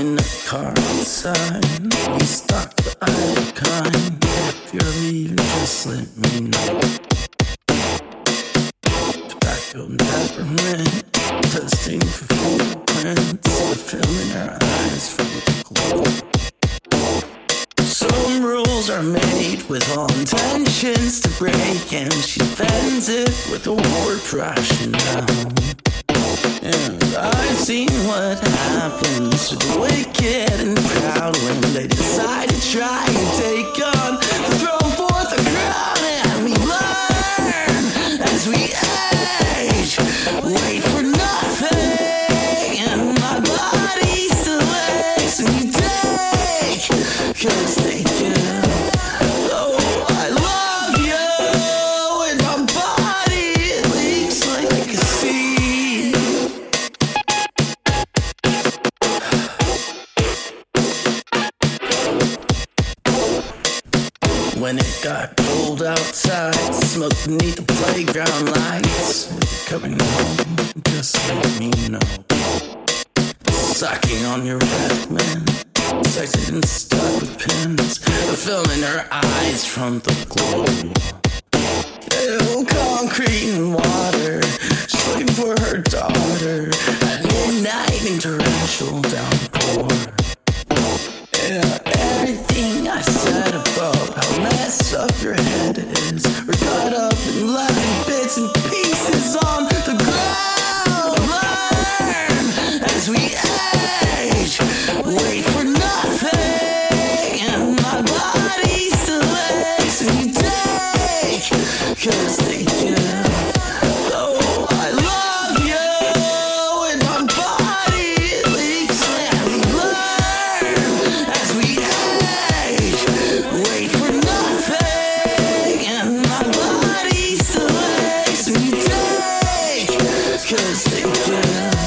outside. We stock the other kind. If you're leaving, just let me know. Tobacco and peppermint, testing for fingerprints. The film in her eyes from the glow. Some rules are made with all intentions to break, and she defends it with a war down. And I've seen what happens to the wicked and proud when they decide to try and take on the throne for the crown. And we learn as we age, wait for nothing, and my body still cause When it got cold outside, smoke beneath the playground lights. Coming home, just let me know. Sucking on your breath, man. Sexed and stuck with pins. A film in her eyes from the glow. Ew, concrete and water. She's looking for her daughter. At midnight in torrential downpour. Yeah, everything I said about messed up your head is. We're cut up in bits and pieces on the ground. Learn as we age. Wait for nothing. And my body still aches. You take. Cause this thing, girl.